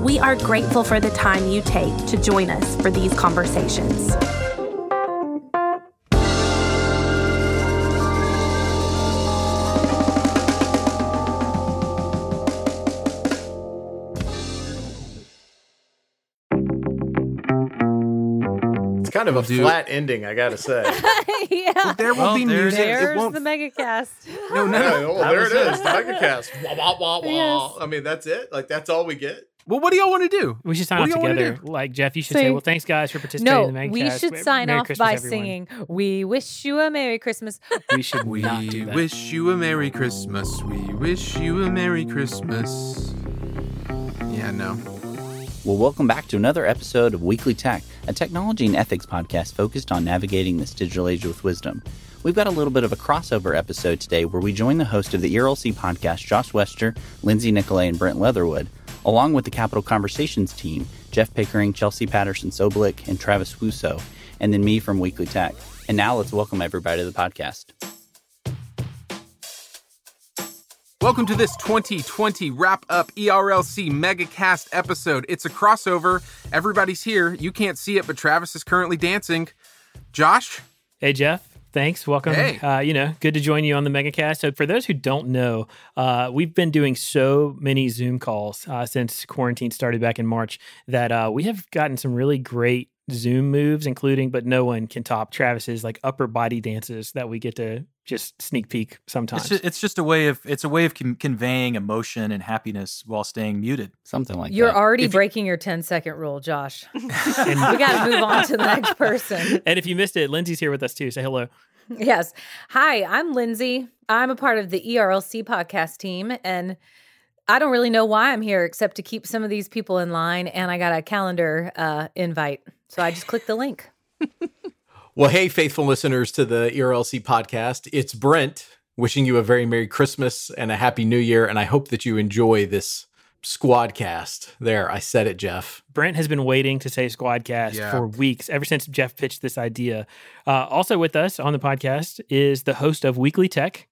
We are grateful for the time you take to join us for these conversations. It's kind of a flat ending, I gotta say. yeah. There will Well, be there it music. There's It won't. the megacast. no, no, no. oh, there it is, the megacast. Wah, wah, wah, wah. Yes. I mean, that's it. Like that's all we get. Well, what do y'all want to do? We should sign What off do wanna together. Like Jeff, you should say, "Well, thanks guys for participating No, in the Megacast. we should Merry sign off Christmas, by everyone." singing "We wish you a Merry Christmas." We should We not do that. wish you a Merry Christmas. We wish you a Merry Christmas. Yeah, no. Well, welcome back to another episode of Weekly Tech, a technology and ethics podcast focused on navigating this digital age with wisdom. We've got a little bit of a crossover episode today where we join the host of the ERLC podcast, Josh Wester, Lindsay Nicolet, and Brent Leatherwood, along with the Capitol Conversations team, Jeff Pickering, Chelsea Patterson Sobolik, and Travis Wussow, and then me from Weekly Tech. And now let's welcome everybody to the podcast. Welcome to this 2020 wrap up ERLC Megacast episode. It's a crossover. Everybody's here. You can't see it, but Travis is currently dancing. Josh? Hey Jeff, thanks. Welcome. Hey. Uh, you know, good to join you on the Megacast. So for those who don't know, uh, we've been doing so many Zoom calls uh, since quarantine started back in March that uh, we have gotten some really great Zoom moves, including, but no one can top Travis's like upper body dances that we get to just sneak peek sometimes. It's just, it's just a way of it's a way of con- conveying emotion and happiness while staying muted. Something like that. You're already If you- breaking your 10 second rule, Josh. we got to move on to the next person. and if you missed it, Lindsay's here with us too. Say hello. Yes. Hi, I'm Lindsay. I'm a part of the ERLC podcast team, and I don't really know why I'm here except to keep some of these people in line. And I got a calendar uh, invite, so I just clicked the link. Well, hey, faithful listeners to the ERLC podcast. It's Brent wishing you a very Merry Christmas and a Happy New Year. And I hope that you enjoy this squadcast. There, I said it, Jeff. Brent has been waiting to say Squadcast Yeah. for weeks, ever since Jeff pitched this idea. Uh, also with us on the podcast is the host of Weekly Tech,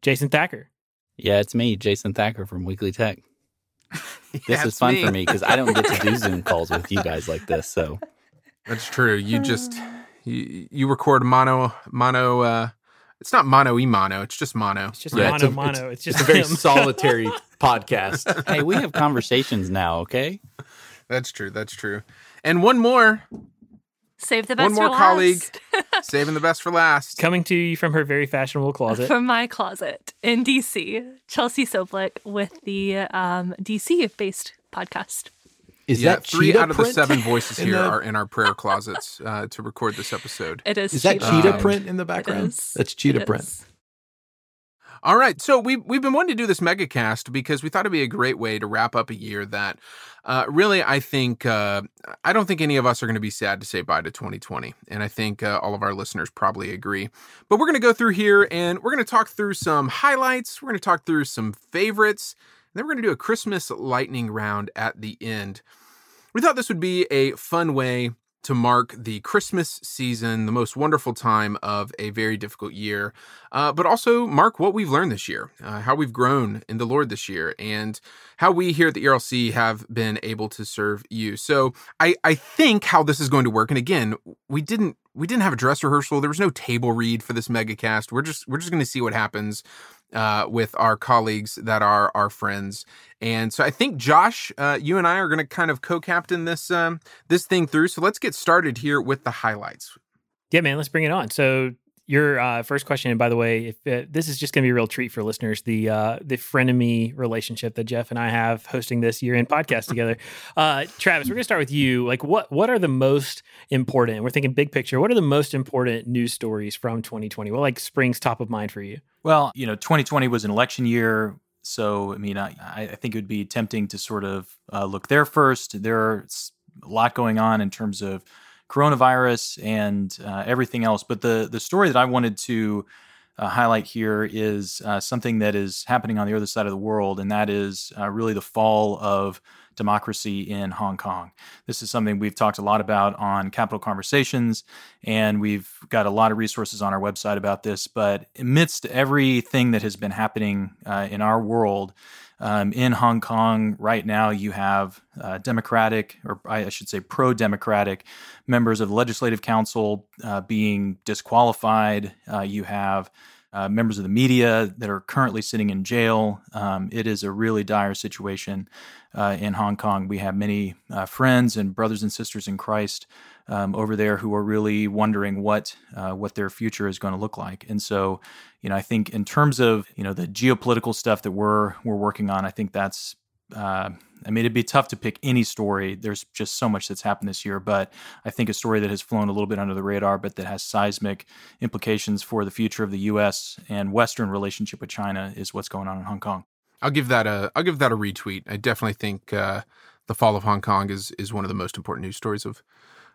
Jason Thacker. Yeah, it's me, Jason Thacker from Weekly Tech. This Yeah, is fun me. for me because I don't get to do Zoom calls with you guys like this. So That's true. You just you, you record mono mono uh it's not mono e mono, it's just mono. It's just Yeah, mono it's a- mono. It's, just It's a very solitary podcast. hey, we have conversations now, okay? That's true. That's true. And one more, Save the best. one more for colleague, last. saving the best for last. coming to you from her very fashionable closet. From my closet in DC, Chelsea Sobolik with the um, DC based podcast. Is yeah, that three cheetah out of the seven voices in here the- are in our prayer closets uh, to record this episode. It is. Is that cheetah cheetah Um, print in the background? is. That's cheetah It print. is. All right, so we we've been wanting to do this megacast because we thought it'd be a great way to wrap up a year that uh, really I think uh, I don't think any of us are going to be sad to say bye to 2020, and I think uh, all of our listeners probably agree. But we're going to go through here and we're going to talk through some highlights. We're going to talk through some favorites, and then we're going to do a Christmas lightning round at the end. We thought this would be a fun way to mark the Christmas season, the most wonderful time of a very difficult year, uh, but also mark what we've learned this year, uh, how we've grown in the Lord this year, and how we here at the ERLC have been able to serve you. So I, I think how this is going to work, and again, we didn't we didn't have a dress rehearsal. There was no table read for this megacast. We're just we're just going to see what happens uh, with our colleagues that are our friends. And so I think Josh, uh, you and I are going to kind of co-captain this um, this thing through. So let's get started here with the highlights. Yeah, man, let's bring it on. So your uh, first question, and by the way, if uh, this is just going to be a real treat for listeners, the uh, the frenemy relationship that Jeff and I have hosting this year in podcast together. Uh, Travis, we're going to start with you. Like, what what are the most important? We're thinking big picture. What are the most important news stories from 2020? What like springs top of mind for you? Well, you know, 2020 was an election year, so I mean, I, I think it would be tempting to sort of uh, look there first. There are s- a lot going on in terms of coronavirus and uh, everything else. But the the story that I wanted to uh, highlight here is uh, something that is happening on the other side of the world, and that is uh, really the fall of democracy in Hong Kong. This is something we've talked a lot about on Capitol Conversations, and we've got a lot of resources on our website about this. But amidst everything that has been happening uh, in our world, um, in Hong Kong right now, you have uh, Democratic, or I should say pro Democratic, members of the Legislative Council uh, being disqualified. Uh, you have uh, members of the media that are currently sitting in jail. Um, it is a really dire situation uh, in Hong Kong. We have many uh, friends and brothers and sisters in Christ um, over there who are really wondering what uh, what their future is going to look like. And so, you know, I think in terms of you know the geopolitical stuff that we're we're working on, I think that's uh, I mean, it'd be tough to pick any story. There's just so much that's happened this year, but I think a story that has flown a little bit under the radar, but that has seismic implications for the future of the U.S. and Western relationship with China is what's going on in Hong Kong. I'll give that a I'll give that a retweet. I definitely think uh, the fall of Hong Kong is is one of the most important news stories of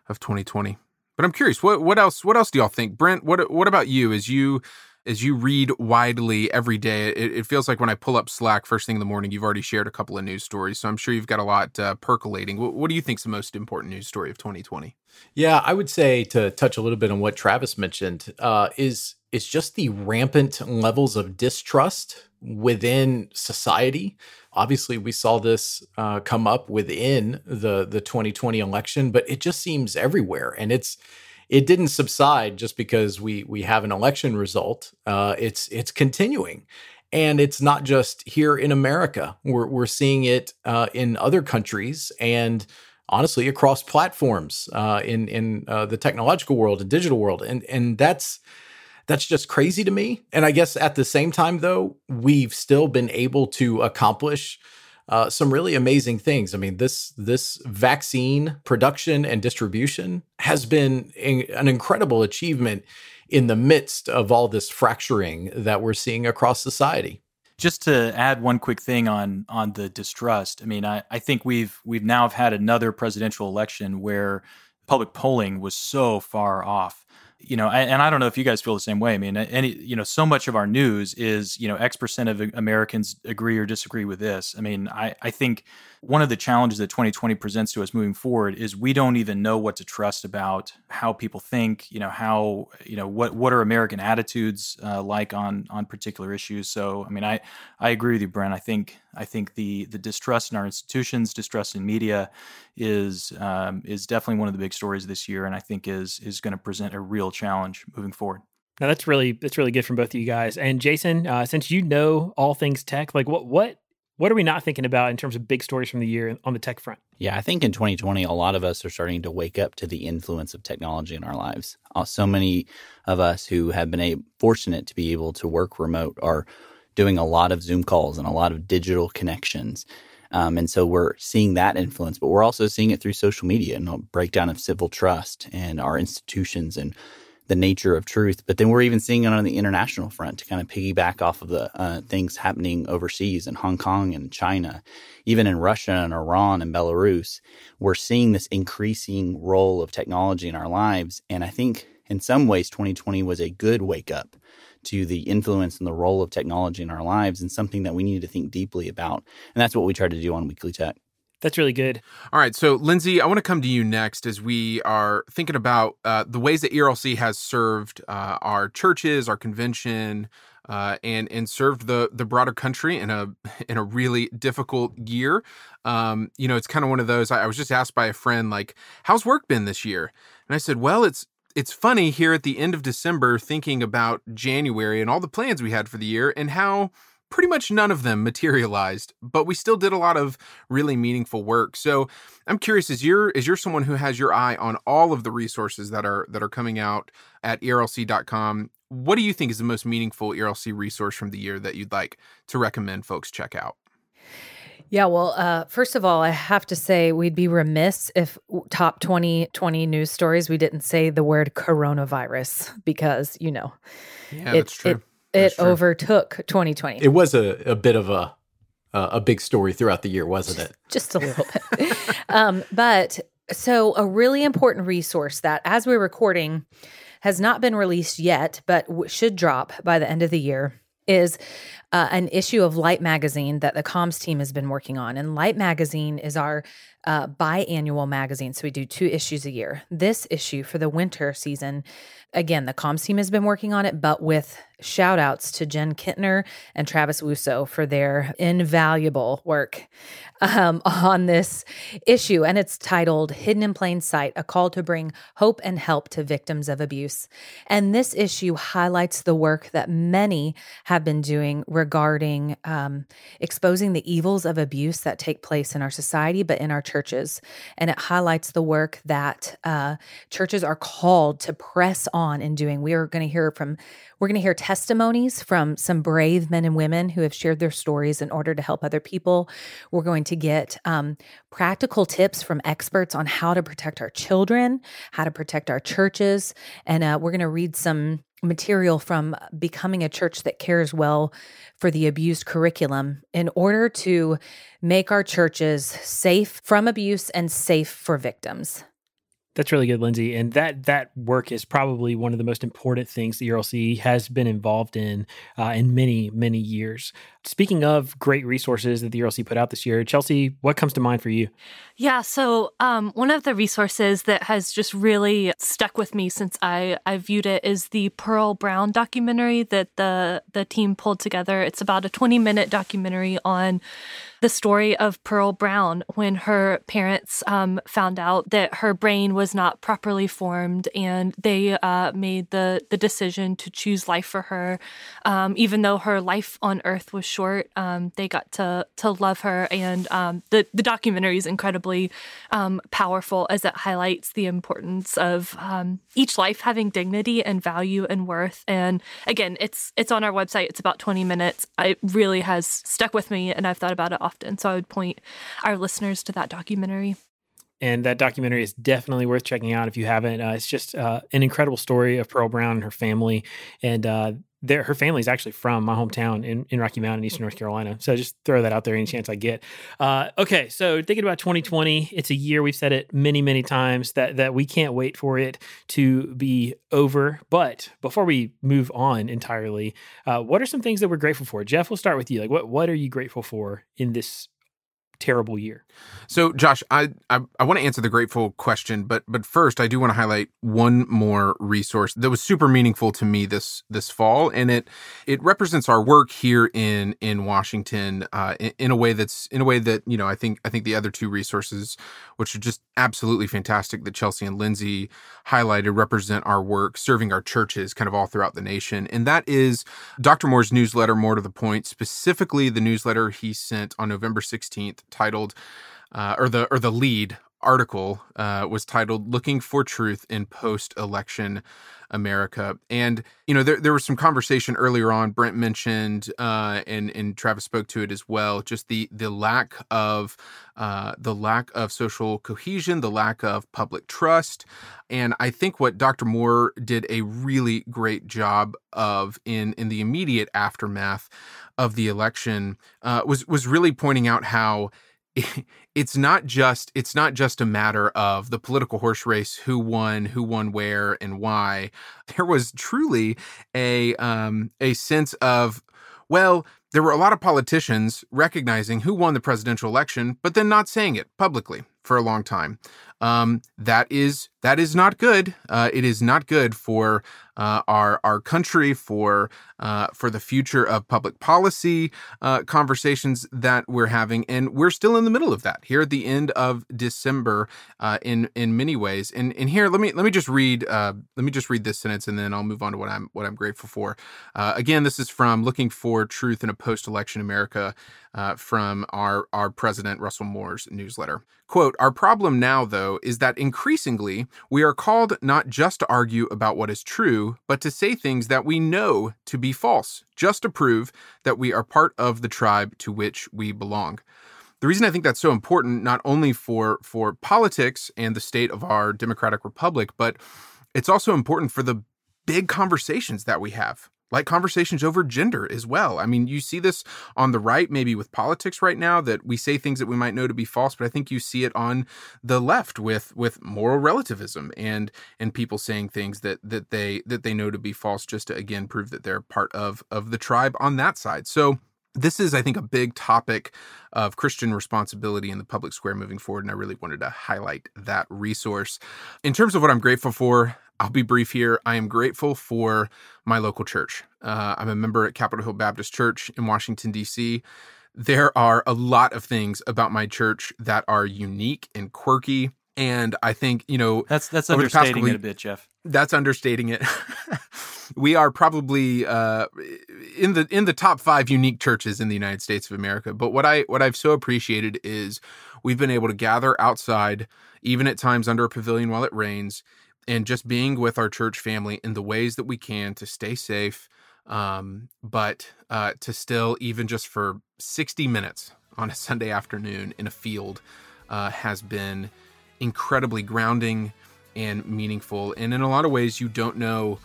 of 2020. But I'm curious, what what else what else do y'all think, Brent? What what about you? As you as you read widely every day, it, it, feels like when I pull up Slack first thing in the morning, you've already shared a couple of news stories. So I'm sure you've got a lot uh, percolating. What, what do you think is the most important news story of 2020? Yeah, I would say to touch a little bit on what Travis mentioned uh, is is just the rampant levels of distrust within society. Obviously, we saw this uh, come up within the the 2020 election, but it just seems everywhere, and it's it didn't subside just because we we have an election result. Uh, it's it's continuing, and it's not just here in America. We're we're seeing it uh, in other countries and honestly across platforms uh, in in uh, the technological world and digital world, and and that's that's just crazy to me. And I guess at the same time, though, we've still been able to accomplish uh, some really amazing things. I mean, this this vaccine production and distribution has been in, an incredible achievement in the midst of all this fracturing that we're seeing across society. Just to add one quick thing on on the distrust, I mean, I, I think we've we've now had another presidential election where public polling was so far off you know, and I don't know if you guys feel the same way. I mean, any, you know, so much of our news is, you know, X percent of Americans agree or disagree with this. I mean, I, I think one of the challenges that 2020 presents to us moving forward is we don't even know what to trust about how people think, you know, how, you know, what, what are American attitudes uh, like on, on particular issues. So, I mean, I, I agree with you, Brent. I think, I think the, the distrust in our institutions, distrust in media is, um, is definitely one of the big stories this year. And I think is, is going to present a real challenge moving forward. Now that's really that's really good from both of you guys. And Jason, uh, since you know all things tech, like what what what are we not thinking about in terms of big stories from the year on the tech front? Yeah, I think in 2020, a lot of us are starting to wake up to the influence of technology in our lives. Uh, so many of us who have been a, fortunate to be able to work remote are doing a lot of Zoom calls and a lot of digital connections. Um, and so we're seeing that influence, but we're also seeing it through social media and a breakdown of civil trust and our institutions and the nature of truth. But then we're even seeing it on the international front to kind of piggyback off of the uh, things happening overseas in Hong Kong and China, even in Russia and Iran and Belarus. We're seeing this increasing role of technology in our lives. And I think in some ways, 2020 was a good wake up to the influence and the role of technology in our lives and something that we need to think deeply about. And that's what we try to do on Weekly Tech. That's really good. All right. So, Lindsay, I want to come to you next as we are thinking about uh, the ways that ERLC has served uh, our churches, our convention, uh, and and served the the broader country in a in a really difficult year. Um, you know, it's kind of one of those. I, I was just asked by a friend, like, "How's work been this year?" And I said, "Well, it's it's funny here at the end of December, thinking about January and all the plans we had for the year, and how." pretty much none of them materialized, but we still did a lot of really meaningful work. So I'm curious, is you're is you're someone who has your eye on all of the resources that are that are coming out at ERLC.com? What do you think is the most meaningful ERLC resource from the year that you'd like to recommend folks check out? Yeah, well, uh, first of all, I have to say we'd be remiss if top 2020 news stories we didn't say the word coronavirus because, you know, yeah, it, that's true. It, it overtook 2020. It was a, a bit of a uh, a big story throughout the year, wasn't it? Just a little bit. um, but So, a really important resource that, as we're recording, has not been released yet, but w- should drop by the end of the year is uh, an issue of Light Magazine that the comms team has been working on. And Light Magazine is our uh, biannual magazine. So we do two issues a year. This issue for the winter season, again, the comms team has been working on it, but with shout outs to Jen Kintner and Travis Wussow for their invaluable work um, on this issue. And it's titled Hidden in Plain Sight A Call to Bring Hope and Help to Victims of Abuse. And this issue highlights the work that many have been doing regarding um, exposing the evils of abuse that take place in our society, but in our churches. And it highlights the work that uh, churches are called to press on in doing. We are going to hear from we're going to hear testimonies from some brave men and women who have shared their stories in order to help other people. We're going to get um, practical tips from experts on how to protect our children, how to protect our churches, and uh, we're going to read some material from becoming a church that cares well for the abused curriculum in order to make our churches safe from abuse and safe for victims. That's really good, Lindsay. And that that work is probably one of the most important things the ERLC has been involved in uh, in many many years. Speaking of great resources that the ERLC put out this year, Chelsea, what comes to mind for you? Yeah, so um, one of the resources that has just really stuck with me since I I viewed it is the Pearl Brown documentary that the the team pulled together. It's about a 20 minute documentary on the story of Pearl Brown when her parents um, found out that her brain was not properly formed, and they uh, made the the decision to choose life for her, um, even though her life on Earth was short. Um, they got to to love her, and um, the the documentary is incredibly um, powerful as it highlights the importance of um, each life having dignity and value and worth. And again, it's it's on our website. It's about twenty minutes. It really has stuck with me, and I've thought about it often often. So I would point our listeners to that documentary. And that documentary is definitely worth checking out if you haven't. Uh, it's just uh, an incredible story of Pearl Brown and her family. And uh, her family is actually from my hometown in, in Rocky Mountain, Eastern North Carolina. So just throw that out there any chance I get. Uh, okay, so thinking about 2020, it's a year we've said it many, many times that that we can't wait for it to be over. But before we move on entirely, uh, what are some things that we're grateful for? Jeff, we'll start with you. Like, what what are you grateful for in this terrible year. So, Josh, I I, I want to answer the grateful question, but but first, I do want to highlight one more resource that was super meaningful to me this this fall, and it it represents our work here in in Washington uh, in, in, a way that's in a way that you know I think I think the other two resources, which are just absolutely fantastic, that Chelsea and Lindsay highlighted, represent our work serving our churches kind of all throughout the nation, and that is Dr. Moore's newsletter, Moore to the Point, specifically the newsletter he sent on November sixteenth titled, uh, or the or the lead article uh, was titled "Looking for Truth in Post-Election America." And you know, there there was some conversation earlier on. Brent mentioned, uh, and and Travis spoke to it as well. Just the the lack of uh, the lack of social cohesion, the lack of public trust, and I think what Dr. Moore did a really great job of in in the immediate aftermath of the election uh, was was really pointing out how it's not just it's not just a matter of the political horse race who won who won where and why. There was truly a um a sense of well there were a lot of politicians recognizing who won the presidential election but then not saying it publicly for a long time um, that is that is not good. Uh, it is not good for uh, our our country, for uh, for the future of public policy uh, conversations that we're having, and we're still in the middle of that here at the end of December uh, in in many ways. And and here, let me let me just read uh, let me just read this sentence, and then I'll move on to what I'm what I'm grateful for. again, this is from "Looking for Truth in a Post-Election America" from our our president Russell Moore's newsletter. Quote: Our problem now, though, is that increasingly we are called not just to argue about what is true, but to say things that we know to be false, just to prove that we are part of the tribe to which we belong. The reason I think that's so important, not only for, for politics and the state of our democratic republic, but it's also important for the big conversations that we have like conversations over gender as well. I mean, you see this on the right, maybe with politics right now, that we say things that we might know to be false, but I think you see it on the left with with moral relativism and and people saying things that that they that they know to be false just to again prove that they're part of of the tribe on that side. So this is, I think, a big topic of Christian responsibility in the public square moving forward, and I really wanted to highlight that resource. In terms of what I'm grateful for, I'll be brief here. I am grateful for my local church. Uh, I'm a member at Capitol Hill Baptist Church in Washington, D.C. There are a lot of things about my church that are unique and quirky. And I think, you know, that's that's understating it a bit, Jeff. That's understating it. we are probably uh, in the in the top five unique churches in the United States of America. But what I what I've so appreciated is we've been able to gather outside, even at times under a pavilion while it rains, and just being with our church family in the ways that we can to stay safe, um, but uh, to still, even just for 60 minutes on a Sunday afternoon in a field, uh, has been incredibly grounding and meaningful. And in a lot of ways, you don't know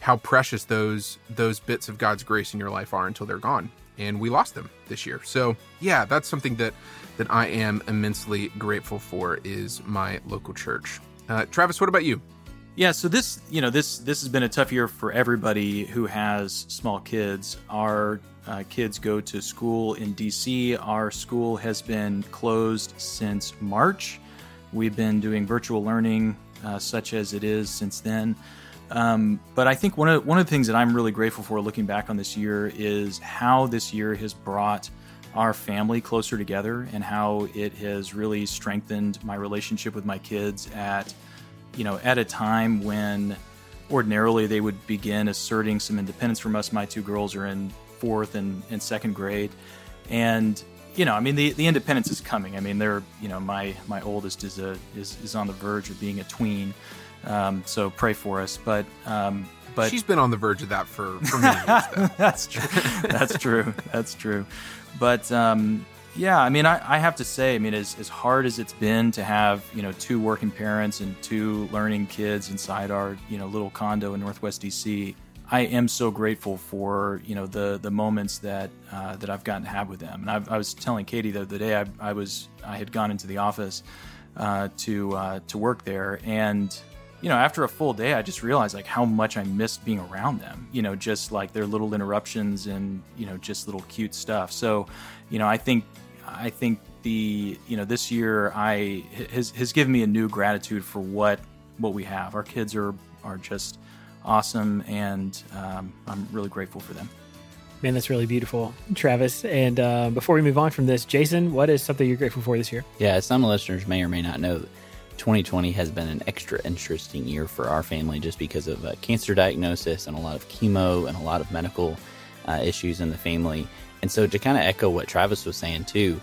how precious those those bits of God's grace in your life are until they're gone. And we lost them this year. So yeah, that's something that that I am immensely grateful for is my local church. Uh, Travis, what about you? Yeah, so this, you know, this this has been a tough year for everybody who has small kids. Our uh, kids go to school in DC. Our school has been closed since March. We've been doing virtual learning, uh, such as it is since then. Um, but I think one of one of the things that I'm really grateful for, looking back on this year, is how this year has brought our family closer together, and how it has really strengthened my relationship with my kids at you know, at a time when ordinarily they would begin asserting some independence from us. My two girls are in fourth and, and second grade. And, you know, I mean, the, the independence is coming. I mean, they're, you know, my, my oldest is a, is, is on the verge of being a tween. Um, so pray for us. But, um, but she's been on the verge of that for, for many years. That's true. That's true. That's true. But, um, yeah, I mean, I, I have to say, I mean, as, as hard as it's been to have, you know, two working parents and two learning kids inside our, you know, little condo in Northwest DC, I am so grateful for, you know, the the moments that uh, that I've gotten to have with them. And I've, i was telling Katie the other day, I, I, was I had gone into the office uh, to uh, to work there, and you know, after a full day, I just realized like how much I missed being around them. You know, just like their little interruptions and you know, just little cute stuff. So, you know, I think I think the you know this year I has has given me a new gratitude for what what we have. Our kids are are just awesome, and um, I'm really grateful for them. Man, that's really beautiful, Travis. And uh, before we move on from this, Jason, what is something you're grateful for this year? Yeah, some listeners may or may not know. 2020 has been an extra interesting year for our family just because of a cancer diagnosis and a lot of chemo and a lot of medical uh, issues in the family. And so, to kind of echo what Travis was saying too,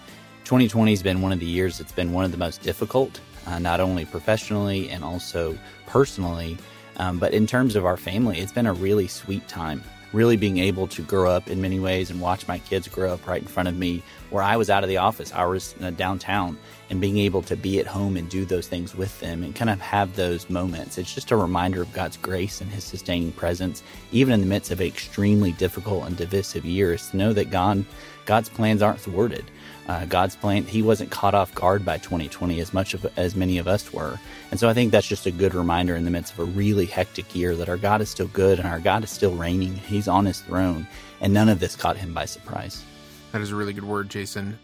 2020 has been one of the years that's been one of the most difficult, uh, not only professionally and also personally, um, but in terms of our family, it's been a really sweet time. Really being able to grow up in many ways and watch my kids grow up right in front of me, where I was out of the office, I was downtown, and being able to be at home and do those things with them and kind of have those moments. It's just a reminder of God's grace and His sustaining presence, even in the midst of extremely difficult and divisive years, to know that God, God's plans aren't thwarted. Uh, God's plan, He wasn't caught off guard by 2020 as much of, as many of us were. And so I think that's just a good reminder in the midst of a really hectic year that our God is still good and our God is still reigning. He's on His throne, and none of this caught Him by surprise. That is a really good word, Jason.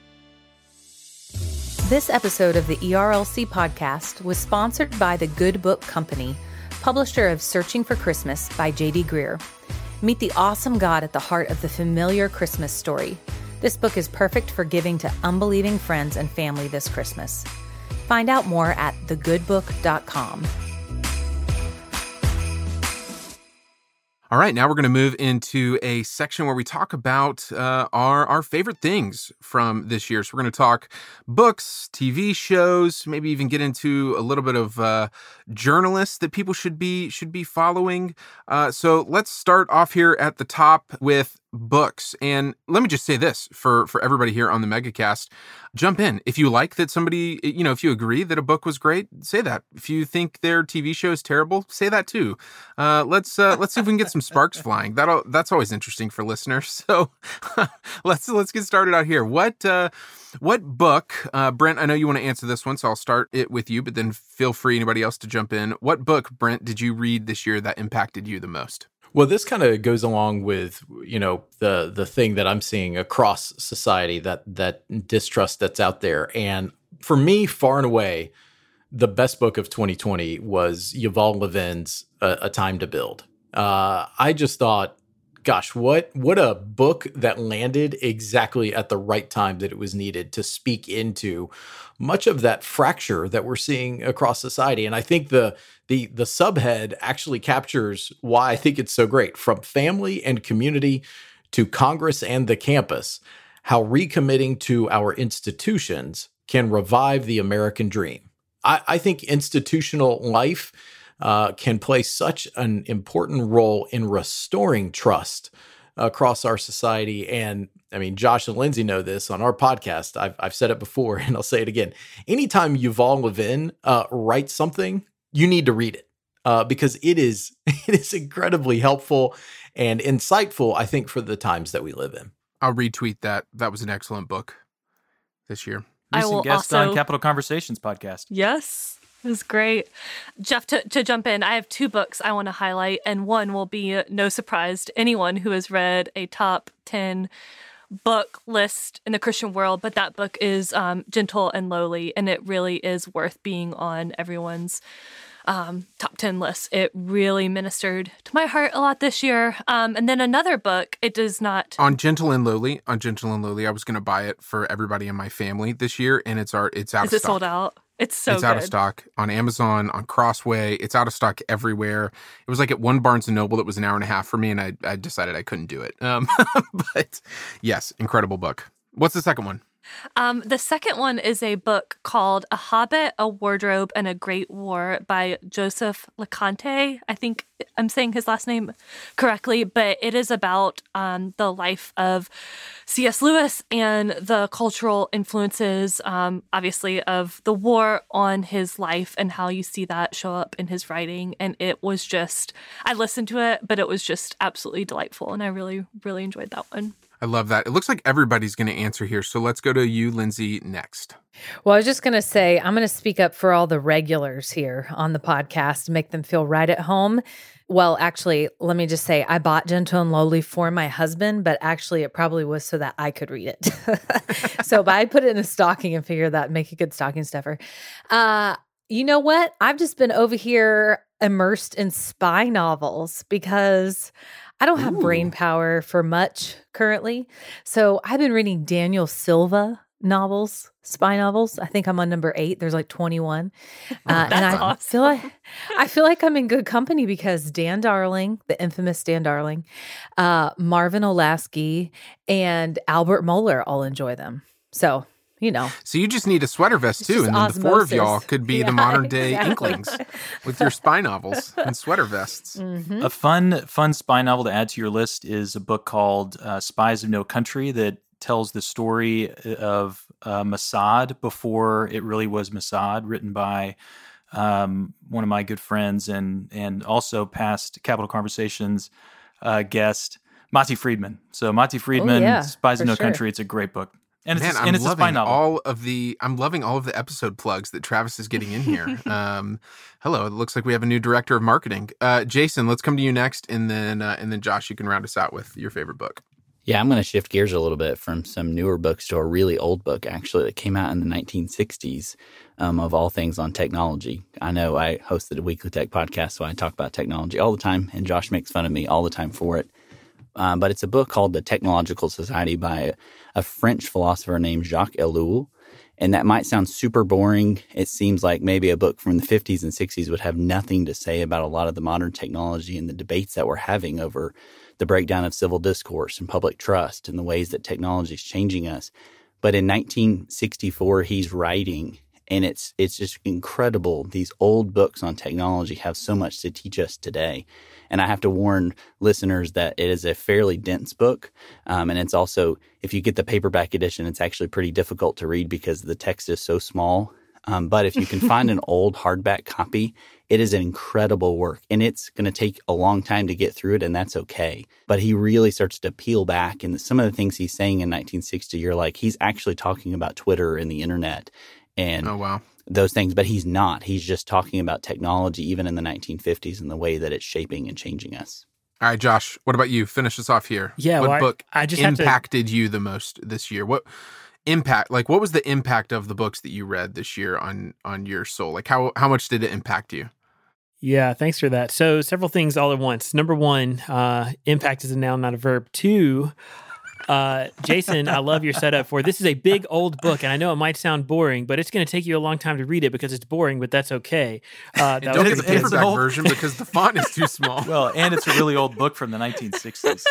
This episode of the ERLC podcast was sponsored by the Good Book Company, publisher of Searching for Christmas by J.D. Greear. Meet the awesome God at the heart of the familiar Christmas story. This book is perfect for giving to unbelieving friends and family this Christmas. Find out more at thegoodbook.com. All right, now we're going to move into a section where we talk about uh, our our favorite things from this year. So we're going to talk books, TV shows, maybe even get into a little bit of uh, journalists that people should be should be following. Uh, so let's start off here at the top with books. And let me just say this for for everybody here on the MegaCast, jump in. If you like that somebody, you know, if you agree that a book was great, say that. If you think their TV show is terrible, say that too. Uh, let's uh, let's see if we can get some sparks flying. That that's always interesting for listeners. So let's let's get started out here. What uh, what book, uh, Brent? I know you want to answer this one, so I'll start it with you. But then feel free anybody else to jump in. What book, Brent, did you read this year that impacted you the most? Well, this kind of goes along with you know the the thing that I'm seeing across society that that distrust that's out there, and for me, far and away, the best book of 2020 was Yuval Levin's "A, a Time to Build." Uh, I just thought, gosh, what what a book that landed exactly at the right time that it was needed to speak into much of that fracture that we're seeing across society. And I think the the the subhead actually captures why I think it's so great from family and community to Congress and the campus, how recommitting to our institutions can revive the American dream. I, I think institutional life uh, can play such an important role in restoring trust across our society. And I mean, Josh and Lindsay know this on our podcast. I've, I've said it before and I'll say it again. Anytime Yuval Levin uh, writes something, you need to read it uh, because it is it is incredibly helpful and insightful. I think for the times that we live in. I'll retweet that. That was an excellent book this year. Recent I will guest also, on Capitol Conversations podcast. Yes. It was great. Jeff, to, to jump in, I have two books I want to highlight, and one will be no surprise to anyone who has read a top 10 book list in the Christian world, but that book is um, Gentle and Lowly, and it really is worth being on everyone's um, top 10 list. It really ministered to my heart a lot this year. Um, and then another book, it does not. On Gentle and Lowly, on Gentle and Lowly, I was going to buy it for everybody in my family this year, and it's our it's out Is of it stock. sold out? It's so it's good. out of stock on Amazon, on Crossway. It's out of stock everywhere. It was like at one Barnes and Noble that was an hour and a half for me, and I, I decided I couldn't do it. Um, but yes, incredible book. What's the second one? Um, the second one is a book called A Hobbit, a Wardrobe, and a Great War by Joseph Loconte. I think I'm saying his last name correctly, but it is about um, the life of C.S. Lewis and the cultural influences, um, obviously, of the war on his life and how you see that show up in his writing. And it was just, I listened to it, but it was just absolutely delightful. And I really, really enjoyed that one. I love that. It looks like everybody's going to answer here. So let's go to you, Lindsay, next. Well, I was just going to say, I'm going to speak up for all the regulars here on the podcast, make them feel right at home. Well, actually, let me just say, I bought Gentle and Lowly for my husband, but actually, it probably was so that I could read it. so, but I put it in a stocking and figured that make a good stocking stuffer. Uh, you know what? I've just been over here immersed in spy novels because I don't have brain power for much currently. So I've been reading Daniel Silva novels, spy novels. I think I'm on number eight. There's like 21. Uh, and I awesome. feel like I feel like I'm in good company because Dan Darling, the infamous Dan Darling, uh, Marvin Olasky, and Albert Mohler all enjoy them. So, you know, So you just need a sweater vest It's too, and then the four of y'all could be Yeah, the modern day exactly. Inklings with your spy novels and sweater vests. Mhm. A fun, fun spy novel to add to your list is a book called uh, "Spies of No Country" that tells the story of uh, Mossad before it really was Mossad, written by um, one of my good friends and and also past Capitol Conversations uh, guest Matti Friedman. So Matti Friedman, yeah, "Spies of No sure. Country." It's a great book, and Man, it's a, I'm and it's a spy loving novel. all of the. I'm loving all of the episode plugs that Travis is getting in here. um, hello, it looks like we have a new director of marketing. Uh, Jason, let's come to you next, and then uh, and then Josh, you can round us out with your favorite book. Yeah, I'm going to shift gears a little bit from some newer books to a really old book, actually, that came out in the 1960s um, of all things on technology. I know I hosted a weekly tech podcast, so I talk about technology all the time, and Josh makes fun of me all the time for it. Um, but it's a book called The Technological Society by a French philosopher named Jacques Ellul. And that might sound super boring. It seems like maybe a book from the 50s and 60s would have nothing to say about a lot of the modern technology and the debates that we're having over the breakdown of civil discourse and public trust and the ways that technology is changing us. But in 1964, he's writing and it's it's just incredible. These old books on technology have so much to teach us today, and I have to warn listeners that it is a fairly dense book, um, and it's also if you get the paperback edition, it's actually pretty difficult to read because the text is so small. Um, but if you can find an old hardback copy, it is an incredible work and it's going to take a long time to get through it, and that's okay. But he really starts to peel back, and some of the things he's saying in 1960, you're like, he's actually talking about Twitter and the internet and Oh wow. those things, but he's not. He's just talking about technology, even in the 1950s, and the way that it's shaping and changing us. All right, Josh. What about you? Finish us off here. Yeah, What well, book I just have to- impacted you the most this year? What impact? Like, what was the impact of the books that you read this year on on your soul? Like, how how much did it impact you? Yeah, thanks for that. So, several things all at once. Number one, uh, impact is a noun, not a verb. Two, uh, Jason, I love your setup for this is a big old book, and I know it might sound boring, but it's going to take you a long time to read it because it's boring, but that's okay. Uh, that Don't get the it's paperback old- version because the font is too small. Well, and it's a really old book from the 1960s.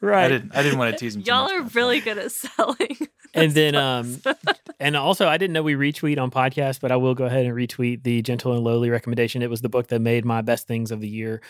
right. I didn't. I didn't want to tease him. Y'all much are about really good at selling. and then book. um and also i didn't know we retweet on podcast but i will go ahead and retweet the gentle and lowly recommendation it was the book that made my best things of the year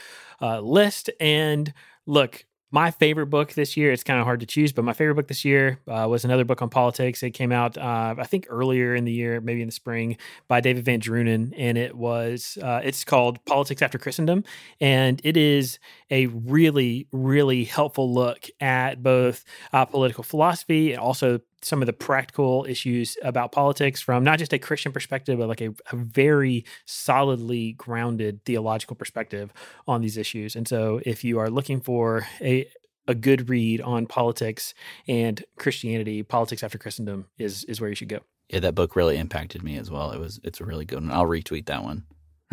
uh, list and look my favorite book this year it's kind of hard to choose but my favorite book this year uh, was another book on politics. It came out uh, i think earlier in the year maybe in the spring by david van drunen and it was uh, it's called politics after christendom and it is a really really helpful look at both uh, political philosophy and also some of the practical issues about politics from not just a Christian perspective, but like a, a very solidly grounded theological perspective on these issues. And so, if you are looking for a a good read on politics and Christianity, politics after Christendom is is where you should go. Yeah, that book really impacted me as well. It was it's a really good one. I'll retweet that one.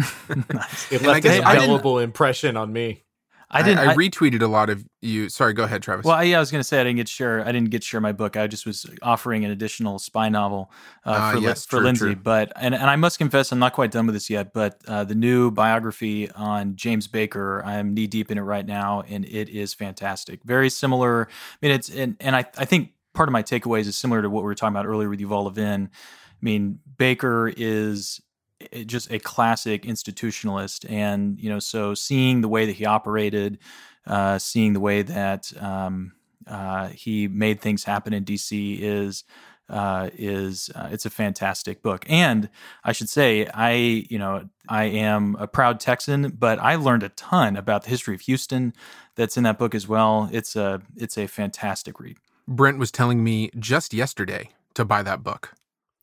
nice. It left guess an indelible impression on me. I didn't. I, I, retweeted a lot of you. Sorry, go ahead, Travis. well, I, yeah, I was going to say I didn't get sure. I didn't get sure my book. I just was offering an additional spy novel uh, Ah, for Lin- yes, for true, Lindsay. true. But and and I must confess, I'm not quite done with this yet. But uh, the new biography on James Baker, I'm knee deep in it right now, and it is fantastic. Very similar. I mean, it's and and I I think part of my takeaways is similar to what we were talking about earlier with Yuval Levin. I mean, Baker is just a classic institutionalist, and you know, so seeing the way that he operated, uh, seeing the way that um, uh, he made things happen in DC is uh, is uh, it's a fantastic book. And I should say, I you know I am a proud Texan, but I learned a ton about the history of Houston that's in that book as well. It's a it's a fantastic read. Brent was telling me just yesterday to buy that book.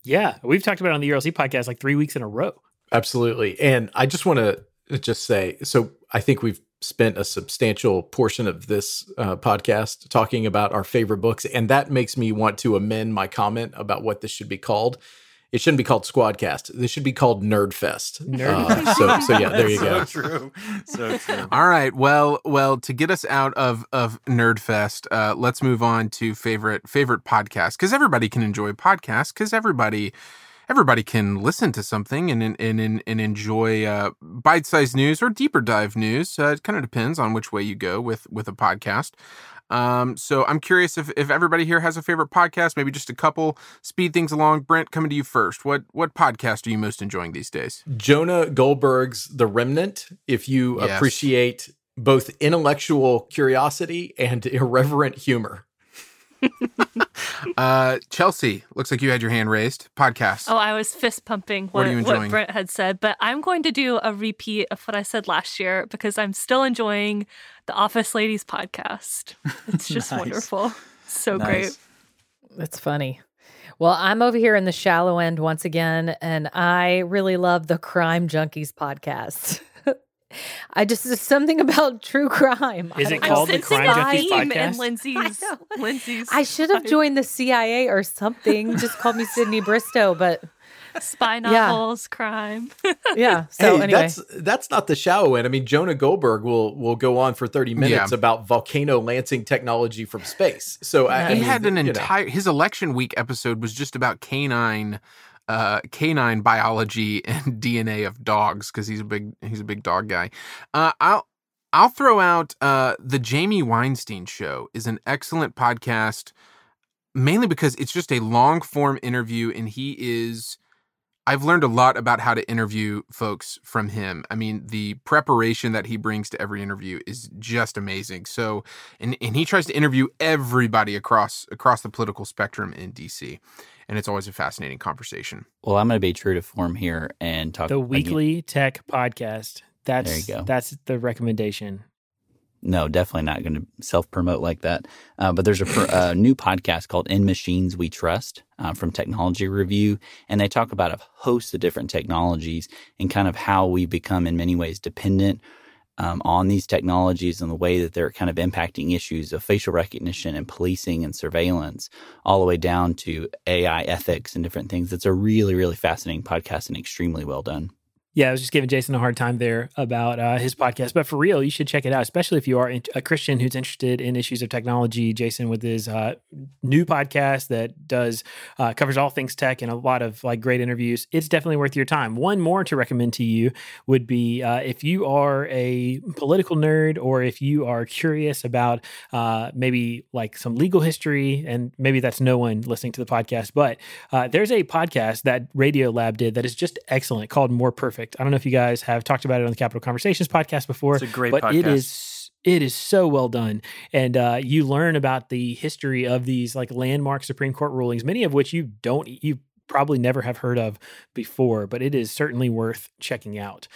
Yeah, we've talked about it on the ERLC podcast like three weeks in a row. Absolutely. And I just want to just say so I think we've spent a substantial portion of this uh, podcast talking about our favorite books. And that makes me want to amend my comment about what this should be called. It shouldn't be called Squadcast. This should be called Nerdfest. Nerd- Uh, so, so yeah, there you go. so go. true. So true. All right. Well, well, to get us out of of Nerdfest, uh, let's move on to favorite favorite podcast because everybody can enjoy podcasts because everybody everybody can listen to something and and and, and enjoy uh, bite sized news or deeper dive news. Uh, it kind of depends on which way you go with with a podcast. Um, so I'm curious if, if everybody here has a favorite podcast, maybe just a couple. Speed things along. Brent, coming to you first. What what podcast are you most enjoying these days? Jonah Goldberg's The Remnant. If you Yes. appreciate both intellectual curiosity and irreverent humor. Uh, Chelsea, looks like you had your hand raised. Podcast. Oh, I was fist pumping What what, what? Brent had said, but I'm going to do a repeat of what I said last year because I'm still enjoying the Office Ladies podcast. It's just Nice. wonderful. So Nice. great. It's funny. Well, I'm over here in the shallow end once again, and I really love the Crime Junkies podcast. I just there's something about true crime. Is it don't I'm called the Crime a Junkies theme podcast? in Lindsay's. I. Lindsay's. I should have joined the CIA or something. Just called me Sydney Bristow, but spy Yeah. novels, crime. yeah. So hey, anyway, that's that's not the shallow end. I mean, Jonah Goldberg will will go on for thirty minutes Yeah. about volcano lancing technology from space. So I, I he mean, had an you know. entire his election week episode was just about canine uh canine biology and DNA of dogs because he's a big he's a big dog guy. Uh I'll I'll throw out uh the Jamie Weinstein show is an excellent podcast mainly because it's just a long form interview and he is I've learned a lot about how to interview folks from him. I mean, the preparation that he brings to every interview is just amazing. So, and, and he tries to interview everybody across across the political spectrum in DC, and it's always a fascinating conversation. Well, I'm going to be true to form here and talk the weekly again. tech podcast. That's there you go. That's the recommendation no, definitely not going to self promote like that. Uh, but there's a, a, new podcast called In Machines We Trust uh, from Technology Review. And they talk about a host of different technologies and kind of how we become, in many ways, dependent um, on these technologies and the way that they're kind of impacting issues of facial recognition and policing and surveillance, all the way down to AI ethics and different things. It's a really, really fascinating podcast and extremely well done. Yeah, I was just giving Jason a hard time there about uh, his podcast, but for real, you should check it out, especially if you are a Christian who's interested in issues of technology. Jason with his uh, new podcast that does uh, covers all things tech and a lot of like great interviews. It's definitely worth your time. One more to recommend to you would be uh, if you are a political nerd or if you are curious about uh, maybe like some legal history, and maybe that's no one listening to the podcast, but uh, there's a podcast that Radiolab did that is just excellent called More Perfect perfect. I don't know if you guys have talked about it on the Capitol Conversations podcast before. It's a great but podcast. it is it is so well done and uh, you learn about the history of these like landmark supreme court rulings many of which you don't you probably never have heard of before but it is certainly worth checking out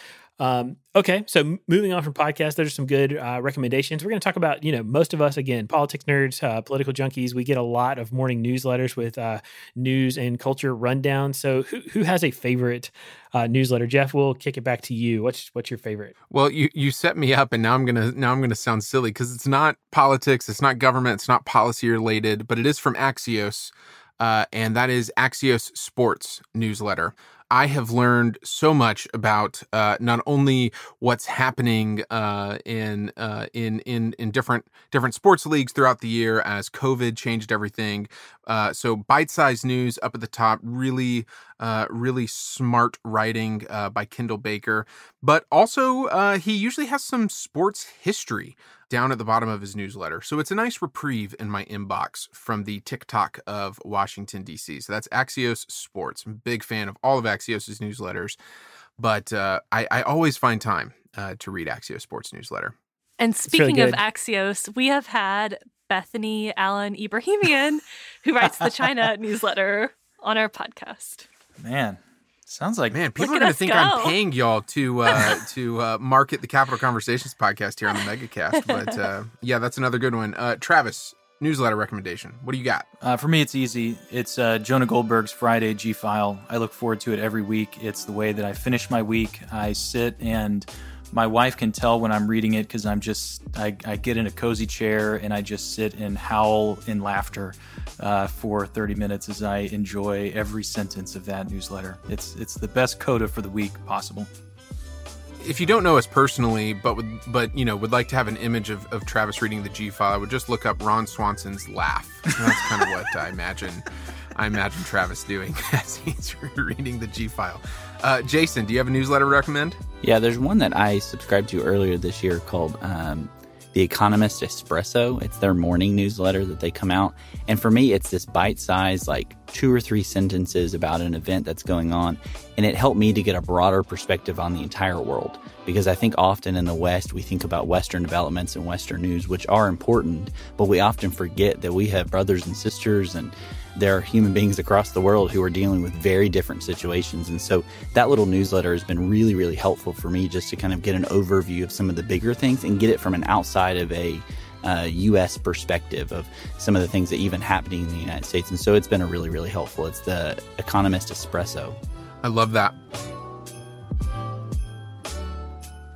um, okay, so moving on from podcasts, there's some good uh, recommendations. We're going to talk about, you know, most of us, again, politics nerds, uh, political junkies. We get a lot of morning newsletters with uh, news and culture rundown. So, who who has a favorite uh, newsletter? Jeff, we'll kick it back to you. What's what's your favorite? Well, you you set me up, and now I'm gonna now I'm gonna sound silly because it's not politics, it's not government, it's not policy related, but it is from Axios. Uh, and that is Axios Sports newsletter. I have learned so much about uh, not only what's happening uh, in uh, in in in different different sports leagues throughout the year as COVID changed everything. Uh, so bite-sized news up at the top, really uh, really smart writing uh, by Kendall Baker, but also he usually has some sports history down at the bottom of his newsletter. So it's a nice reprieve in my inbox from the TikTok of Washington, D.C. So that's Axios Sports. I'm a big fan of all of Axios' newsletters, but uh, I, I, always find time uh, to read Axios Sports newsletter. And speaking really of Axios, we have had Bethany Allen Ebrahimian, who writes the China newsletter, on our podcast. Man, Sounds like man, people are going to think go. I'm paying y'all to uh, to uh, market the Capitol Conversations podcast here on the MegaCast. But uh, yeah, that's another good one. Uh, Travis, newsletter recommendation. What do you got? Uh, for me, it's easy. It's uh, Jonah Goldberg's Friday G File. I look forward to it every week. It's the way that I finish my week. I sit and my wife can tell when I'm reading it because I'm just I, I, get in a cozy chair and I just sit and howl in laughter uh, for 30 minutes as I enjoy every sentence of that newsletter. It's it's the best coda for the week possible. If you don't know us personally, but would but you know would like to have an image of, of Travis reading the G file, I would just look up Ron Swanson's laugh. That's kind of what I imagine. I imagine Travis doing as he's reading the G file. Uh, Jason, do you have a newsletter recommend? Yeah, there's one that I subscribed to earlier this year called um, The Economist Espresso. It's their morning newsletter that they come out. And for me, it's this bite sized, like two or three sentences about an event that's going on. And it helped me to get a broader perspective on the entire world. Because I think often in the West, we think about Western developments and Western news, which are important, but we often forget that we have brothers and sisters and there are human beings across the world who are dealing with very different situations. And so that little newsletter has been really, really helpful for me just to kind of get an overview of some of the bigger things and get it from an outside of a uh, U.S. perspective of some of the things that even happening in the United States. And so it's been a really, really helpful. It's the Economist Espresso. I love that.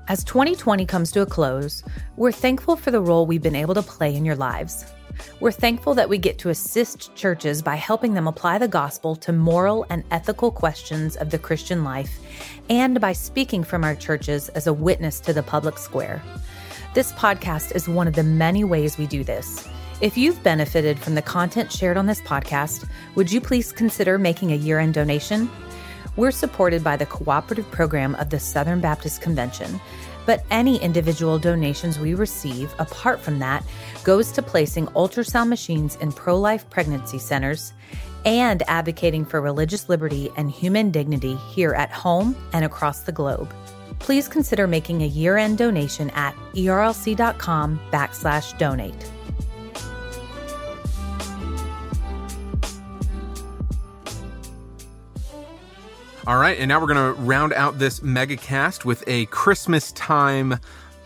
As 2020 comes to a close, we're thankful for the role we've been able to play in your lives. We're thankful that we get to assist churches by helping them apply the gospel to moral and ethical questions of the Christian life and by speaking from our churches as a witness to the public square. This podcast is one of the many ways we do this. If you've benefited from the content shared on this podcast, would you please consider making a year end donation? We're supported by the cooperative program of the Southern Baptist Convention but any individual donations we receive, apart from that, goes to placing ultrasound machines in pro life pregnancy centers, and advocating for religious liberty and human dignity here at home and across the globe. Please consider making a year-end donation at erlc.com backslash donate. All right, and now we're going to round out this mega cast with a Christmas time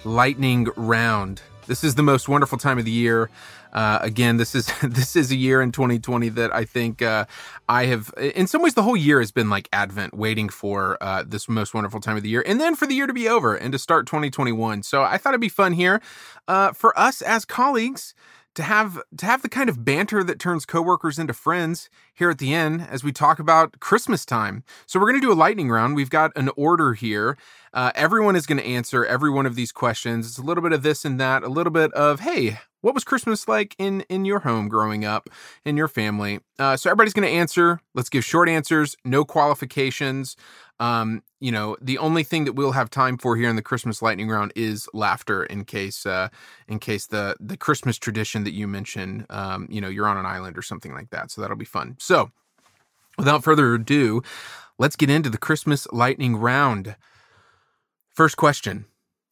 lightning round. This is the most wonderful time of the year. Uh, again, this is this is a year in 2020 that I think uh, I have, in some ways, the whole year has been like Advent, waiting for uh, this most wonderful time of the year, and then for the year to be over and to start 2021. So I thought it'd be fun here uh, for us as colleagues to have to have the kind of banter that turns coworkers into friends here at the end as we talk about Christmas time. So we're going to do a lightning round. We've got an order here. Uh, everyone is going to answer every one of these questions. It's a little bit of this and that, a little bit of hey, what was Christmas like in in your home growing up, in your family? Uh, so everybody's going to answer. Let's give short answers, no qualifications. Um, you know, the only thing that we'll have time for here in the Christmas lightning round is laughter in case uh in case the the Christmas tradition that you mentioned, um, you know, you're on an island or something like that. So that'll be fun. So without further ado, let's get into the Christmas lightning round. First question.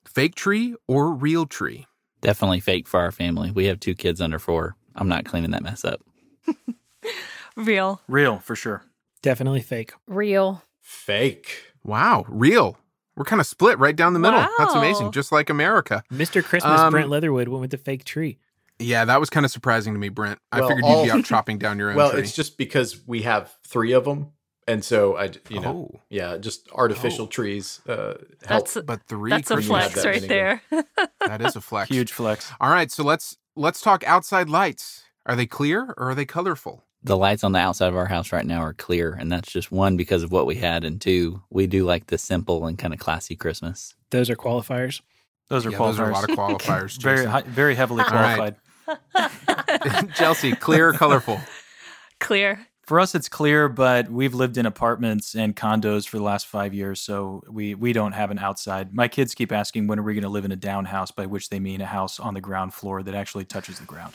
Fake tree or real tree? Definitely fake for our family. We have two kids under four. I'm not cleaning that mess up. Real. Real, for sure. Definitely fake. Real. Fake. Wow, real. We're kind of split right down the middle. That's amazing, just like America. Mr. Christmas, Um, Brent Leatherwood went with the fake tree. Yeah, that was kind of surprising to me, Brent. I Well, figured you'd be out chopping down your own Well, tree. it's just because we have three of them, and so I, you know, Oh. yeah, just artificial Oh. trees uh, help. That's a, but three that's a flex that right many there. that is a flex. Huge flex. All right, so let's let's talk outside lights. Are they clear or are they colorful? The lights on the outside of our house right now are clear, and that's just one because of what we had, and two, we do like the simple and kind of classy Christmas. Those are qualifiers. Those are Yeah, qualifiers. those are a lot of qualifiers. very, hi- very heavily qualified. Chelsea, clear or colorful? Clear. For us, it's clear, but we've lived in apartments and condos for the last five years, so we we don't have an outside. My kids keep asking when are we going to live in a down house, by which they mean a house on the ground floor that actually touches the ground.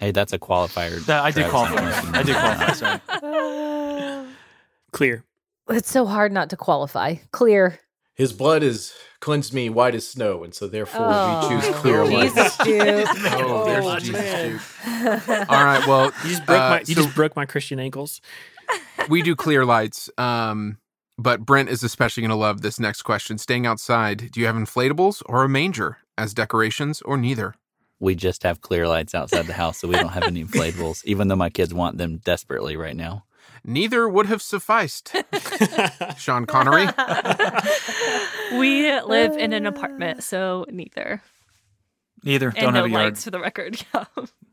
Hey, that's a qualifier. That, I did qualify. I did qualify. Sorry. Clear. It's so hard not to qualify. Clear. His blood is cleansed me white as snow, and so therefore Oh, we choose clear Jesus, lights. dude. Oh, there's Oh, Jesus man. Duke. All right, well, You just broke uh, my you so just broke my Christian ankles. we do clear lights. Um, but Brent is especially going to love this next question. Staying outside, do you have inflatables or a manger as decorations, or neither? We just have clear lights outside the house, so we don't have any inflatables, even though my kids want them desperately right now. Neither would have sufficed. Sean Connery. We live in an apartment, so neither. Neither. And don't no have a yard. lights for the record. Yeah.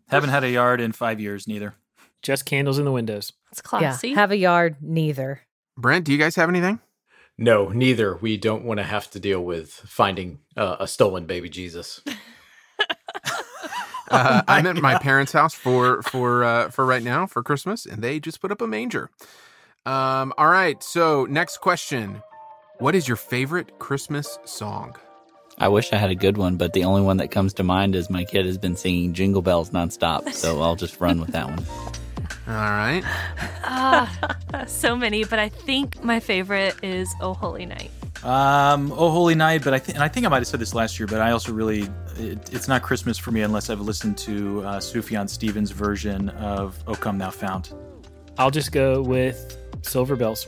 Haven't had a yard in five years. Neither. Just candles in the windows. It's classy. Yeah. Have a yard. Neither. Brent, do you guys have anything? No, neither. We don't want to have to deal with finding uh, a stolen baby Jesus. Uh, I'm at my parents' house for for uh, for right now for Christmas, and they just put up a manger. Um, all right. So next question: What is your favorite Christmas song? I wish I had a good one, but the only one that comes to mind is my kid has been singing Jingle Bells nonstop, so I'll just run with that one. All right. Ah, so many, but I think my favorite is Oh Holy Night. Um, oh Holy Night, but I think and I think I might have said this last year, but I also really it, it's not Christmas for me unless I've listened to uh, Sufjan Stevens' version of "O Come Thou Fount." I'll just go with Silver Bells.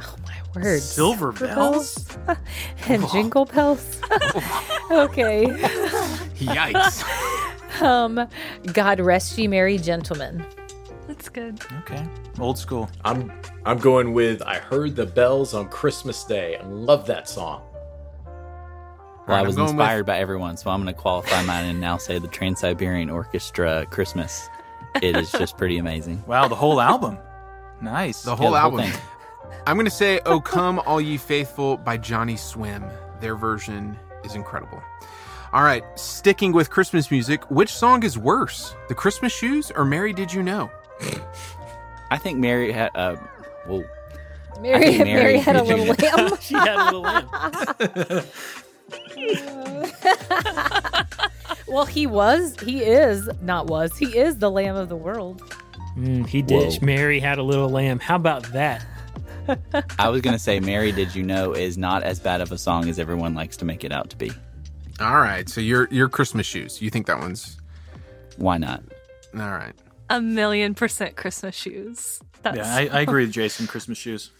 Oh my word. Silver bells. and jingle bells. okay. Yikes. Um, God rest ye merry gentlemen. That's good. Okay, old school. I'm I'm going with I heard the bells on Christmas Day. I love that song. Well, I I'm was going with- inspired by everyone, so I'm going to qualify mine and now say the Trans Siberian Orchestra Christmas. It is just pretty amazing. Wow, the whole album. Nice. The whole the album. thing. I'm going to say "Oh Come All Ye Faithful" by Johnny Swim. Their version is incredible. All right, sticking with Christmas music, which song is worse, "The Christmas Shoes" or "Mary Did You Know"? I think Mary had. Uh, well, Mary, Mary, Mary had a little lamb. she had a little lamb. well, he was, he is, not was, he is the lamb of the world. Mm, he did. Whoa. Mary had a little lamb. How about that? I was gonna say, "Mary, did you know?" is not as bad of a song as everyone likes to make it out to be. All right, so your your Christmas shoes. You think that one's Why not? all right? A million percent Christmas shoes. That's, Yeah, I, I agree with Jason. Christmas shoes.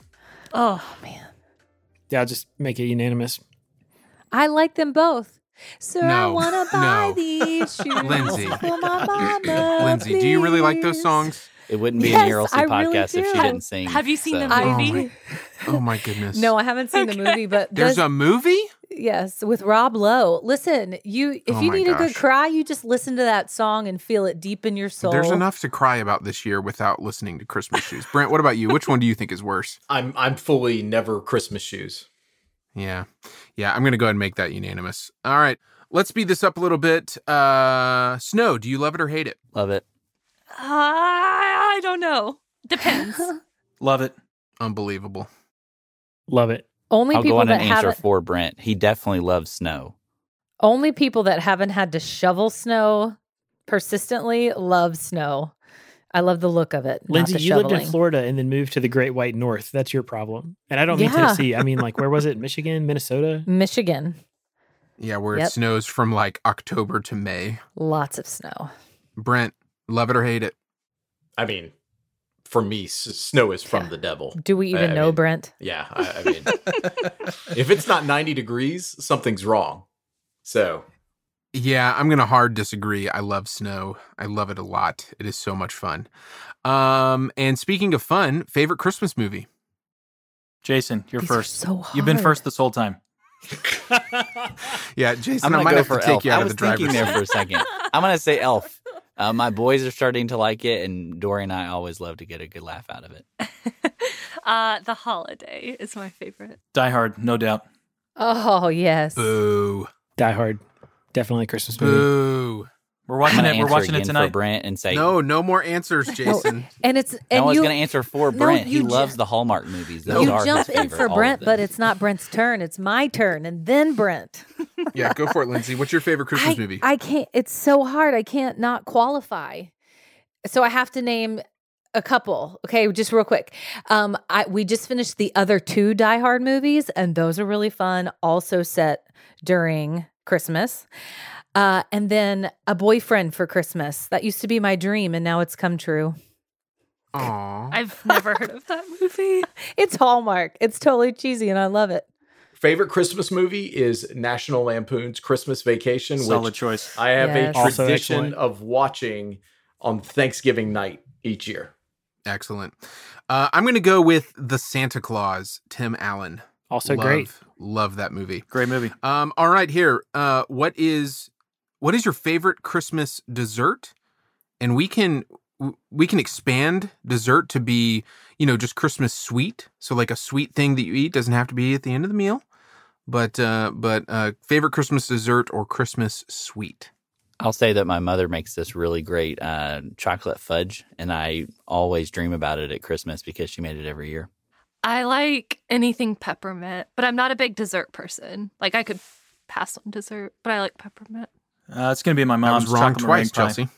oh man. Yeah, I'll just make it unanimous. I like them both. Sir, I No, want to buy no. these shoes Lindsay. for my mama. Lindsay, do you really like those songs? It wouldn't be Yes, an ERLC I really podcast if she didn't sing. Have you seen so- the Oh movie? my, oh my goodness. No, I haven't seen the movie, but There's this- a movie? yes with Rob Lowe. Listen, you if Oh you my need a good cry, you just listen to that song and feel it deep in your soul. There's enough to cry about this year without listening to Christmas shoes. Brent, what about you? Which one do you think is worse? I'm I'm fully never Christmas shoes. Yeah. Yeah, I'm going to go ahead and make that unanimous. All right. Let's speed this up a little bit. Uh Snow, do you love it or hate it? Love it. I don't know. Depends. Love it. Unbelievable. Love it. Only I'll go on that and answer haven't for Brent. He definitely loves snow. only people that haven't had to shovel snow persistently love snow. I love the look of it. Lindsay, the you lived in. Florida and then moved to the Great White North. That's your problem. And I don't mean Yeah. Tennessee. I mean, like, where was it? Michigan, Minnesota? Michigan. Yeah, where Yep. it snows from like October to May. Lots of snow. Brent, love it or hate it? I mean, for me, s- snow is from Yeah. the devil. Do we even I know, mean- Brent? Yeah, I, I mean, if it's not 90 degrees, something's wrong. So Yeah, I'm going to hard disagree. I love snow. I love it a lot. It is so much fun. Um and speaking of fun, favorite Christmas movie? Jason, you're These first. so You've been first this whole time. Yeah, Jason, I'm gonna might go have for to take Elf. you out I of was the driver's thinking there seat. for a second. I'm gonna say Elf. Uh, my boys are starting to like it, and Dory and I always love to get a good laugh out of it. uh, the holiday is my favorite. Die Hard, no doubt. Oh yes. Boo. Die Hard. Definitely a Christmas movie. Boo. We're watching it. We're answer watching it again for tonight. Brent and say No, no more answers, Jason. And it's No, and I was gonna answer for No, Brent. he ju- loves the Hallmark movies. No. Those you are jump his in for Brent, but it's not Brent's turn. It's my turn, and then Brent. yeah, go for it, Lindsay. What's your favorite Christmas I, movie? I can't. It's so hard. I can't not qualify. So I have to name a couple. Okay, just real quick. Um, I we just finished the other two Die Hard movies, and those are really fun. Also set during Christmas. Uh, and then a boyfriend for Christmas. That used to be my dream, and now it's come true. Aw. I've never heard of that movie. It's Hallmark. It's totally cheesy, and I love it. favorite Christmas movie is National Lampoon's Christmas Vacation, Solid which choice. I have Yes. a tradition of watching on Thanksgiving night each year. Excellent. Uh, I'm going to go with The Santa Claus, Tim Allen. Also love, great. Love that movie. Great movie. Um, all right, here. Uh, what is what is your favorite Christmas dessert? And we can we can expand dessert to be you know just Christmas sweet. So like a sweet thing that you eat doesn't have to be at the end of the meal. But uh, but uh, favorite Christmas dessert or Christmas sweet. I'll say that my mother makes this really great uh, chocolate fudge, and I always dream about it at Christmas because she made it every year. I like anything peppermint, but I'm not a big dessert person. Like I could pass on dessert, but I like peppermint. Uh, it's gonna be my mom's was wrong twice, meringue pie. Chelsea.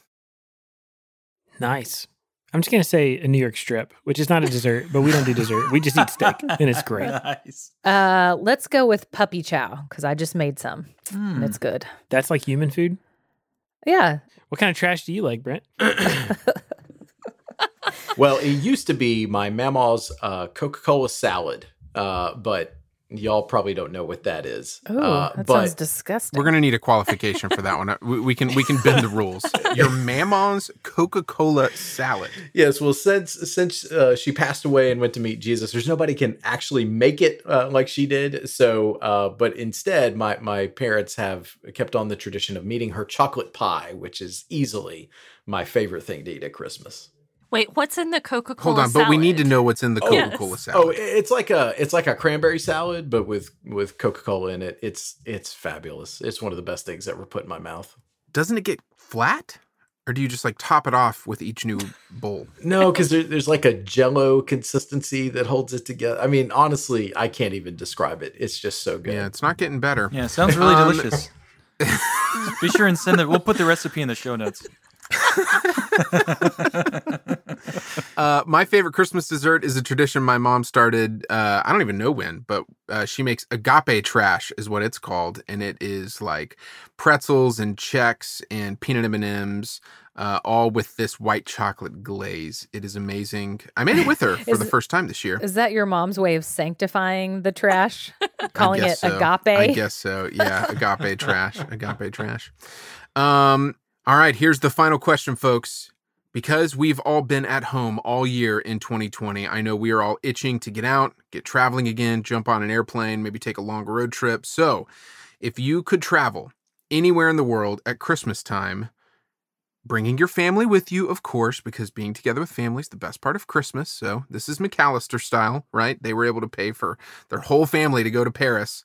Nice. I'm just gonna say a New York strip, which is not a dessert, but we don't do dessert. We just eat steak, and it's great. nice. Uh, let's go with puppy chow because I just made some, Hmm. and it's good. That's like human food. Yeah, What kind of trash do you like, Brent? Well, it used to be my mama's uh, Coca Cola salad, uh, but y'all probably don't know what that is. Oh, uh, that but sounds disgusting. We're gonna need a qualification for that one. Uh, We, we can we can bend the rules. Your mama's Coca Cola salad. Yes, well, since since uh, she passed away and went to meet Jesus, there's nobody can actually make it uh, like she did. So, uh, but instead, my my parents have kept on the tradition of meeting her chocolate pie, which is easily my favorite thing to eat at Christmas. Wait, what's in the Coca Cola? Hold on, but we need to know what's in the Oh, Coca Cola yes. salad. Oh, it's like a it's like a cranberry salad, but with with Coca Cola in it. It's it's fabulous. It's one of the best things ever put in my mouth. Doesn't it get flat? Or do you just like top it off with each new bowl? No, because there, there's like a Jello consistency that holds it together. I mean, honestly, I can't even describe it. It's just so good. Yeah, it's not getting better. Yeah, sounds really Um, delicious. Be sure and send it. We'll put the recipe in the show notes. uh, my favorite Christmas dessert is a tradition my mom started. Uh, I don't even know when, but uh, she makes agape trash, is what it's called, and it is like pretzels and Chex and peanut M and M's, uh, all with this white chocolate glaze. It is amazing. I made it with her for Is the first time this year. Is that your mom's way of sanctifying the trash? Calling it so. agape? I guess so. Yeah, agape trash. Agape trash. Um, all right, here's the final question, folks. Because we've all been at home all year in 2020, I know we are all itching to get out, get traveling again, jump on an airplane, maybe take a long road trip. So, if you could travel anywhere in the world at Christmas time, bringing your family with you, of course, because being together with family is the best part of Christmas. So, this is McCallister style, right? They were able to pay for their whole family to go to Paris.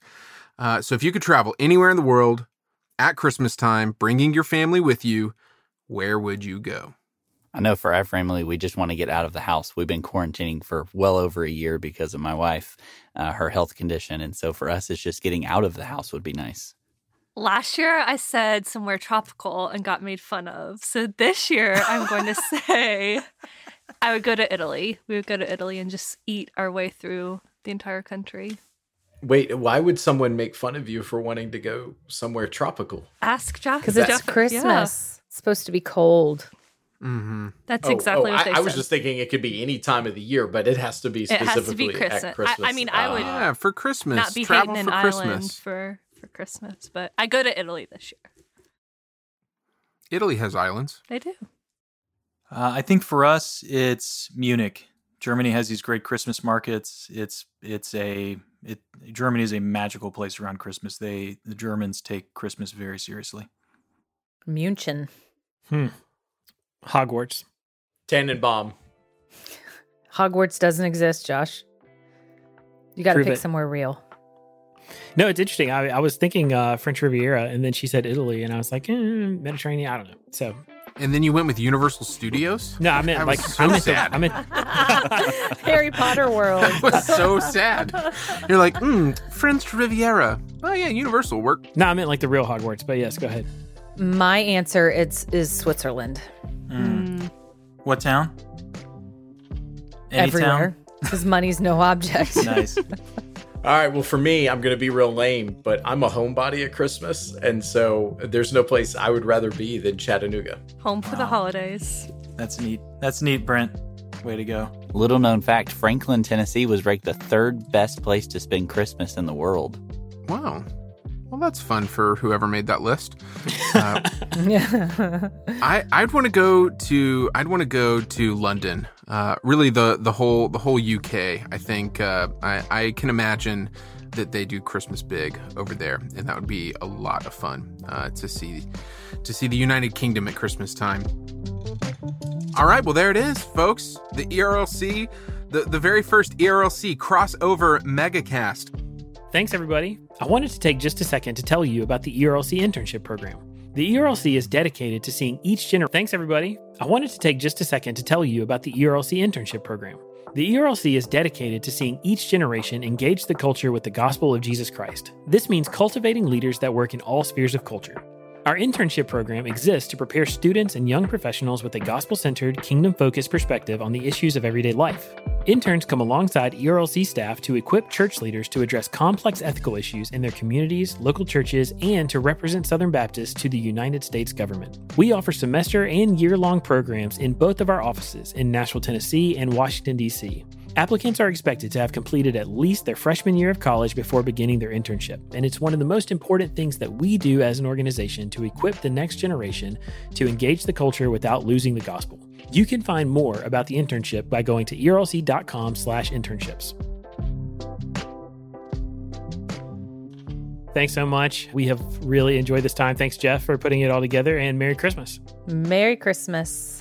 Uh, so, if you could travel anywhere in the world at Christmas time, bringing your family with you, where would you go? I know for our family, we just want to get out of the house. We've been quarantining for well over a year because of my wife, uh, her health condition. And so for us, it's just getting out of the house would be nice. Last year I said somewhere tropical and got made fun of. So this year I'm going to say I would go to Italy. We would go to Italy and just eat our way through the entire country. Wait, why would someone make fun of you for wanting to go somewhere tropical? Ask Jack. Because it's Jeff- Christmas. yeah, It's supposed to be cold. Mm-hmm. that's Oh, exactly oh, what I, they I was just thinking it could be any time of the year, but it has to be It has specifically to be Christmas. I- at Christmas. I mean, I would- Ah. Yeah, for Christmas. Not be Travel hating for an Christmas. island for for Christmas, but I go to Italy this year. Italy has islands. They do. Uh, I think for us, it's Munich. Germany has these great Christmas markets. It's it's a it Germany is a magical place around Christmas. They the Germans take Christmas very seriously. Munchen. Hmm. Hogwarts. Tannenbaum. Hogwarts doesn't exist, Josh. You got to pick it. somewhere real. No, it's interesting. I, I was thinking uh, French Riviera, and then she said Italy, and I was like, eh, Mediterranean. I don't know. So And then you went with Universal Studios? no, I meant That like so I meant sad. The, I meant Harry Potter world. That was so sad. You're like, hmm, French Riviera. Oh yeah, Universal will work. no, I meant like the real Hogwarts. But yes, go ahead. My answer it's is Switzerland. Mm. What town? Any Everywhere. Because money's no object. Nice. All right, well, for me, I'm going to be real lame, but I'm a homebody at Christmas. And so there's no place I would rather be than Chattanooga. Home for the holidays. That's neat. That's neat, Brent. Way to go. Little known fact Franklin, Tennessee was ranked the third best place to spend Christmas in the world. Wow. That's fun for whoever made that list. Uh, I I'd want to go to I'd want to go to London. Uh, really, the the whole the whole UK. I think uh, I I can imagine that they do Christmas big over there, and that would be a lot of fun uh, to see to see the United Kingdom at Christmas time. All right, well there it is, folks. The ERLC, the the very first ERLC crossover megacast. Thanks, everybody. I wanted to take just a second to tell you about the ERLC internship program. The ERLC is dedicated to seeing each generation. Thanks, everybody. I wanted to take just a second to tell you about the ERLC internship program. The ERLC is dedicated to seeing each generation engage the culture with the gospel of Jesus Christ. This means cultivating leaders that work in all spheres of culture. Our internship program exists to prepare students and young professionals with a gospel centered, kingdom focused perspective on the issues of everyday life. Interns come alongside ERLC staff to equip church leaders to address complex ethical issues in their communities, local churches, and to represent Southern Baptists to the United States government. We offer semester and year long programs in both of our offices in Nashville, Tennessee and Washington, D.C. Applicants are expected to have completed at least their freshman year of college before beginning their internship, and it's one of the most important things that we do as an organization to equip the next generation to engage the culture without losing the gospel. You can find more about the internship by going to erlc.com/internships. Thanks so much. We have really enjoyed this time. Thanks, Jeff, for putting it all together, and Merry Christmas. Merry Christmas.